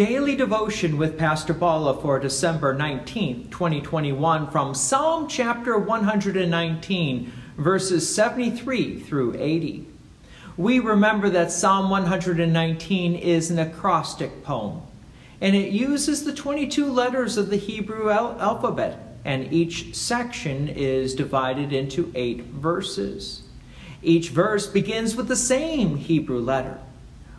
Daily Devotion with Pastor Bala for December 19th, 2021, from Psalm chapter 119, verses 73 through 80. We remember that Psalm 119 is an acrostic poem, and it uses the 22 letters of the Hebrew al- alphabet, and each section is divided into eight verses. Each verse begins with the same Hebrew letter.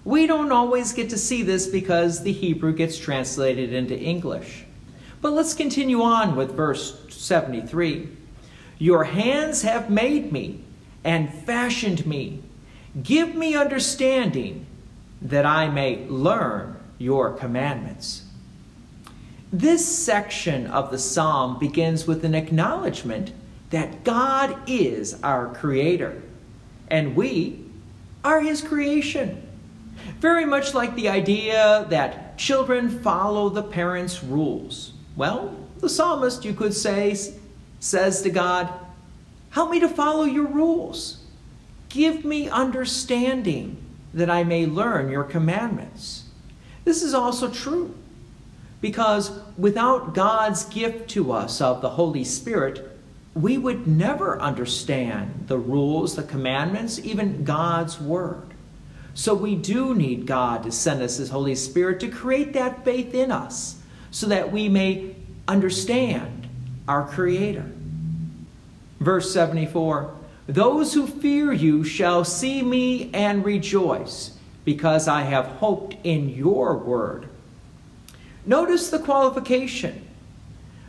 We don't always get to see this because the Hebrew gets translated into English. But let's continue on with verse 73. Your hands have made me and fashioned me. Give me understanding that I may learn your commandments. This section of the psalm begins with an acknowledgement that God is our creator and we are his creation. Very much like the idea that children follow the parents' rules. Well, the psalmist, you could say, says to God, Help me to follow your rules. Give me understanding that I may learn your commandments. This is also true because without God's gift to us of the Holy Spirit, we would never understand the rules, the commandments, even God's Word. So we do need God to send us His Holy Spirit to create that faith in us so that we may understand our Creator. Verse 74 Those who fear you shall see me and rejoice, because I have hoped in your word. Notice the qualification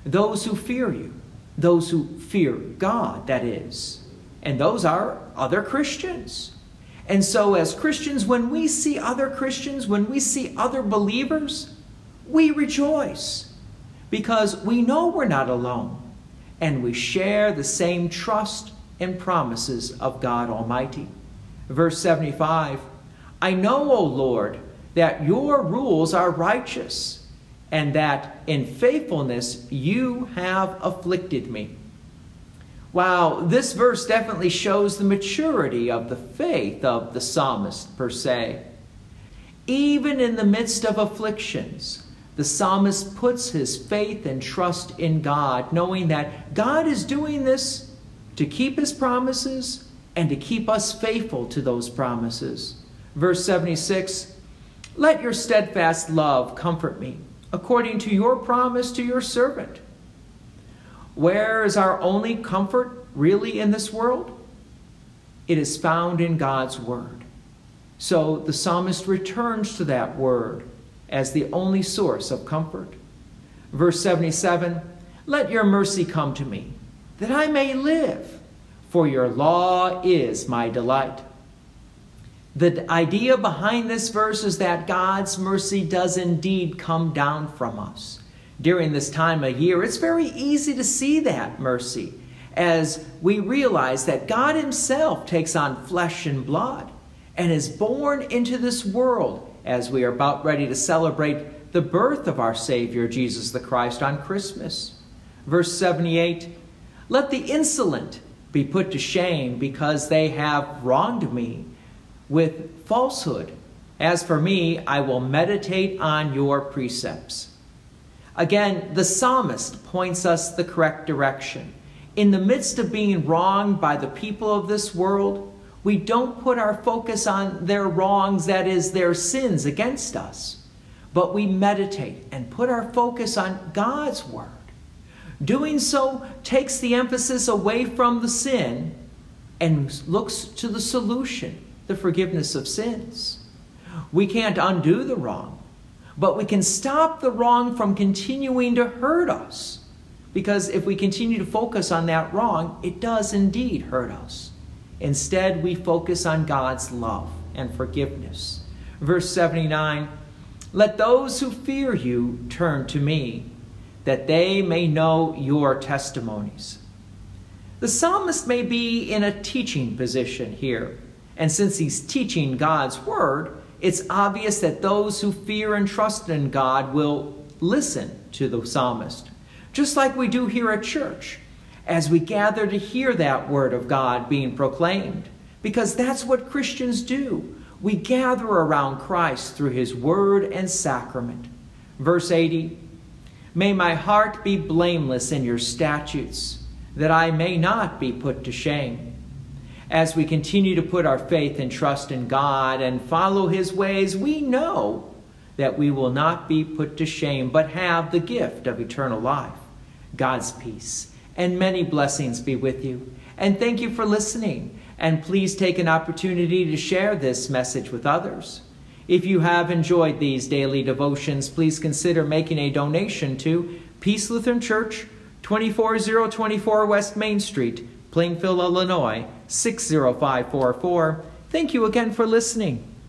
those who fear you, those who fear God, that is, and those are other Christians. And so, as Christians, when we see other Christians, when we see other believers, we rejoice because we know we're not alone and we share the same trust and promises of God Almighty. Verse 75 I know, O Lord, that your rules are righteous and that in faithfulness you have afflicted me. Wow, this verse definitely shows the maturity of the faith of the psalmist, per se. Even in the midst of afflictions, the psalmist puts his faith and trust in God, knowing that God is doing this to keep his promises and to keep us faithful to those promises. Verse 76 Let your steadfast love comfort me, according to your promise to your servant. Where is our only comfort really in this world? It is found in God's Word. So the psalmist returns to that Word as the only source of comfort. Verse 77 Let your mercy come to me, that I may live, for your law is my delight. The idea behind this verse is that God's mercy does indeed come down from us during this time of year, it's very easy to see that mercy as we realize that God Himself takes on flesh and blood and is born into this world as we are about ready to celebrate the birth of our Savior, Jesus the Christ, on Christmas. Verse 78 Let the insolent be put to shame because they have wronged me with falsehood. As for me, I will meditate on your precepts. Again, the psalmist points us the correct direction. In the midst of being wronged by the people of this world, we don't put our focus on their wrongs, that is, their sins against us, but we meditate and put our focus on God's Word. Doing so takes the emphasis away from the sin and looks to the solution, the forgiveness of sins. We can't undo the wrong, but we can stop the wrong from continuing to hurt us. Because if we continue to focus on that wrong, it does indeed hurt us. Instead, we focus on God's love and forgiveness. Verse 79 Let those who fear you turn to me, that they may know your testimonies. The psalmist may be in a teaching position here, and since he's teaching God's word, it's obvious that those who fear and trust in God will listen to the psalmist, just like we do here at church as we gather to hear that word of God being proclaimed, because that's what Christians do. We gather around Christ through his word and sacrament. Verse 80 May my heart be blameless in your statutes, that I may not be put to shame. As we continue to put our faith and trust in God and follow his ways, we know that we will not be put to shame, but have the gift of eternal life. God's peace and many blessings be with you. And thank you for listening. And please take an opportunity to share this message with others. If you have enjoyed these daily devotions, please consider making a donation to Peace Lutheran Church, 24024 West Main Street, Plainfield, Illinois, 60544. Thank you again for listening.